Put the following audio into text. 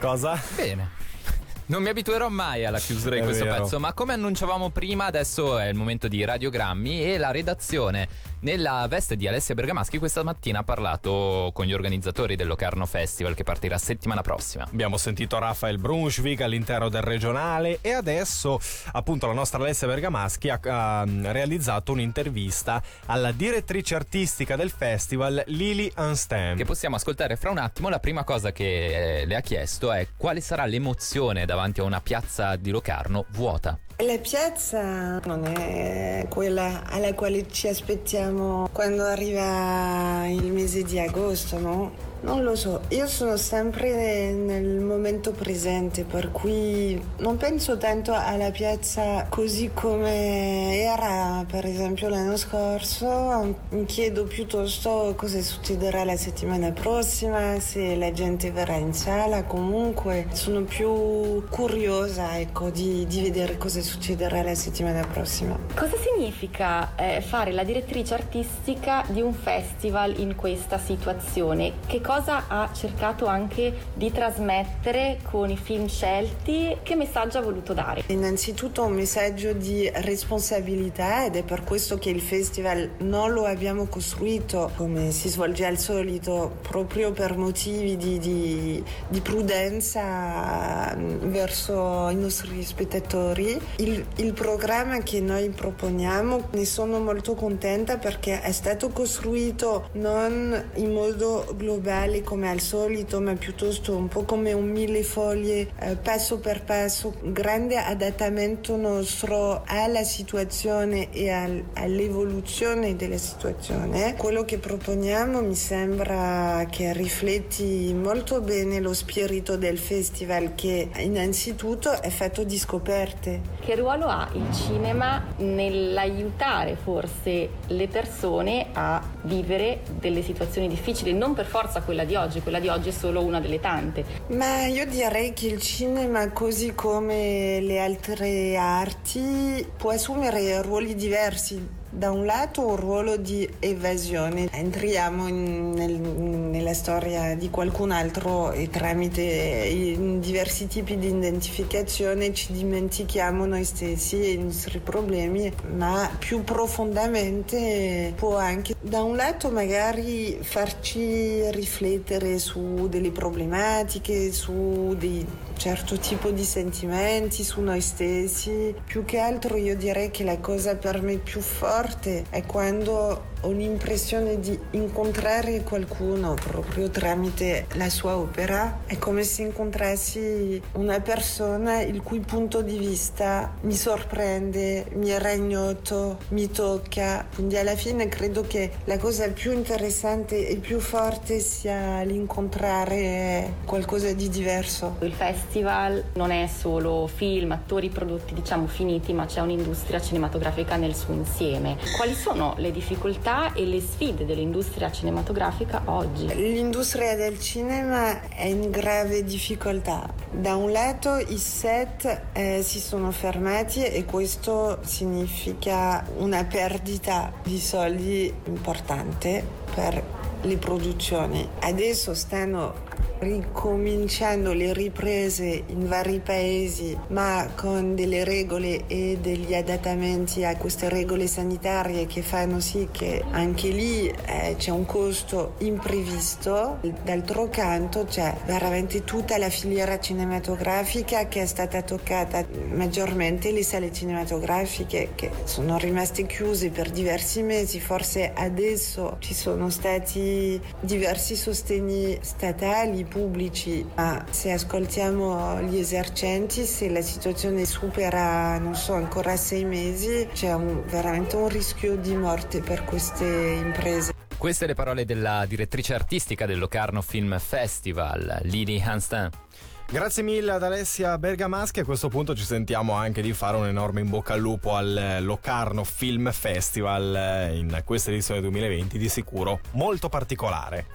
Cosa? Bene. Non mi abituerò mai alla chiusura di questo vero. pezzo, ma come annunciavamo prima, adesso è il momento di radiogrammi e la redazione nella veste di Alessia Bergamaschi questa mattina ha parlato con gli organizzatori del Locarno Festival che partirà settimana prossima. Abbiamo sentito Rafael Brunswick all'interno del regionale e adesso appunto la nostra Alessia Bergamaschi ha, ha realizzato un'intervista alla direttrice artistica del festival Lily Anstem. Che possiamo ascoltare fra un attimo. La prima cosa che eh, le ha chiesto è quale sarà l'emozione davanti a una piazza di Locarno vuota. La piazza non è quella alla quale ci aspettiamo quando arriva il mese di agosto, no? Non lo so, io sono sempre nel momento presente, per cui non penso tanto alla piazza così come era per esempio l'anno scorso, mi chiedo piuttosto cosa succederà la settimana prossima, se la gente verrà in sala, comunque sono più curiosa ecco, di, di vedere cosa succederà la settimana prossima. Cosa significa eh, fare la direttrice artistica di un festival in questa situazione? Che cosa ha cercato anche di trasmettere con i film scelti? Che messaggio ha voluto dare? Innanzitutto un messaggio di responsabilità ed è per questo che il festival non lo abbiamo costruito come si svolge al solito, proprio per motivi di, di- di prudenza mm, verso i nostri spettatori. Il, il programma che noi proponiamo ne sono molto contenta perché è stato costruito non in modo globale come al solito, ma piuttosto un po' come un mille foglie, eh, passo per passo, grande adattamento nostro alla situazione e al- all'evoluzione della situazione. Quello che proponiamo mi sembra che rifletti molto bene lo spirito del festival che innanzitutto è fatto di scoperte. Che ruolo ha il cinema nell'aiutare forse le persone a vivere delle situazioni difficili? Non per forza quella di oggi, quella di oggi è solo una delle tante. Ma io direi che il cinema, così come le altre arti, può assumere ruoli diversi. Da un lato un ruolo di evasione, entriamo in- nel- nella storia di qualcun altro e tramite diversi tipi di identificazione ci dimentichiamo noi stessi e i nostri problemi, ma più profondamente può anche da un lato magari farci riflettere su delle problematiche, su dei certo tipo di sentimenti, su noi stessi. Più che altro io direi che la cosa per me più forte è quando ho l'impressione di incontrare qualcuno proprio tramite la sua opera. È come se incontrassi una persona il cui punto di vista mi sorprende, mi è ignoto, mi tocca. Quindi alla fine credo che la cosa più interessante e più forte sia l'incontrare qualcosa di diverso. Il festival non è solo film, attori, prodotti diciamo finiti, ma c'è un'industria cinematografica nel suo insieme. Quali sono le difficoltà e le sfide dell'industria cinematografica oggi? L'industria del cinema è in grave difficoltà. Da un lato i set eh, si sono fermati e questo significa una perdita di soldi importante per le produzioni. Adesso stanno ricominciando le riprese in vari paesi, ma con delle regole e degli adattamenti a queste regole sanitarie che fanno sì che anche lì eh, c'è un costo imprevisto. D'altro canto c'è veramente tutta la filiera cinematografica che è stata toccata, maggiormente le sale cinematografiche che sono rimaste chiuse per diversi mesi, forse adesso ci sono stati diversi sostegni statali, pubblici, ma se ascoltiamo gli esercenti, se la situazione supera, non so, ancora sei mesi, c'è un- veramente un rischio di morte per queste imprese. Queste le parole della direttrice artistica del Locarno Film Festival, Lili Hanstin. Grazie mille ad Alessia Bergamaschi. A questo punto ci sentiamo anche di fare un enorme in bocca al lupo al eh, Locarno Film Festival eh, in questa edizione 2020 di sicuro molto particolare.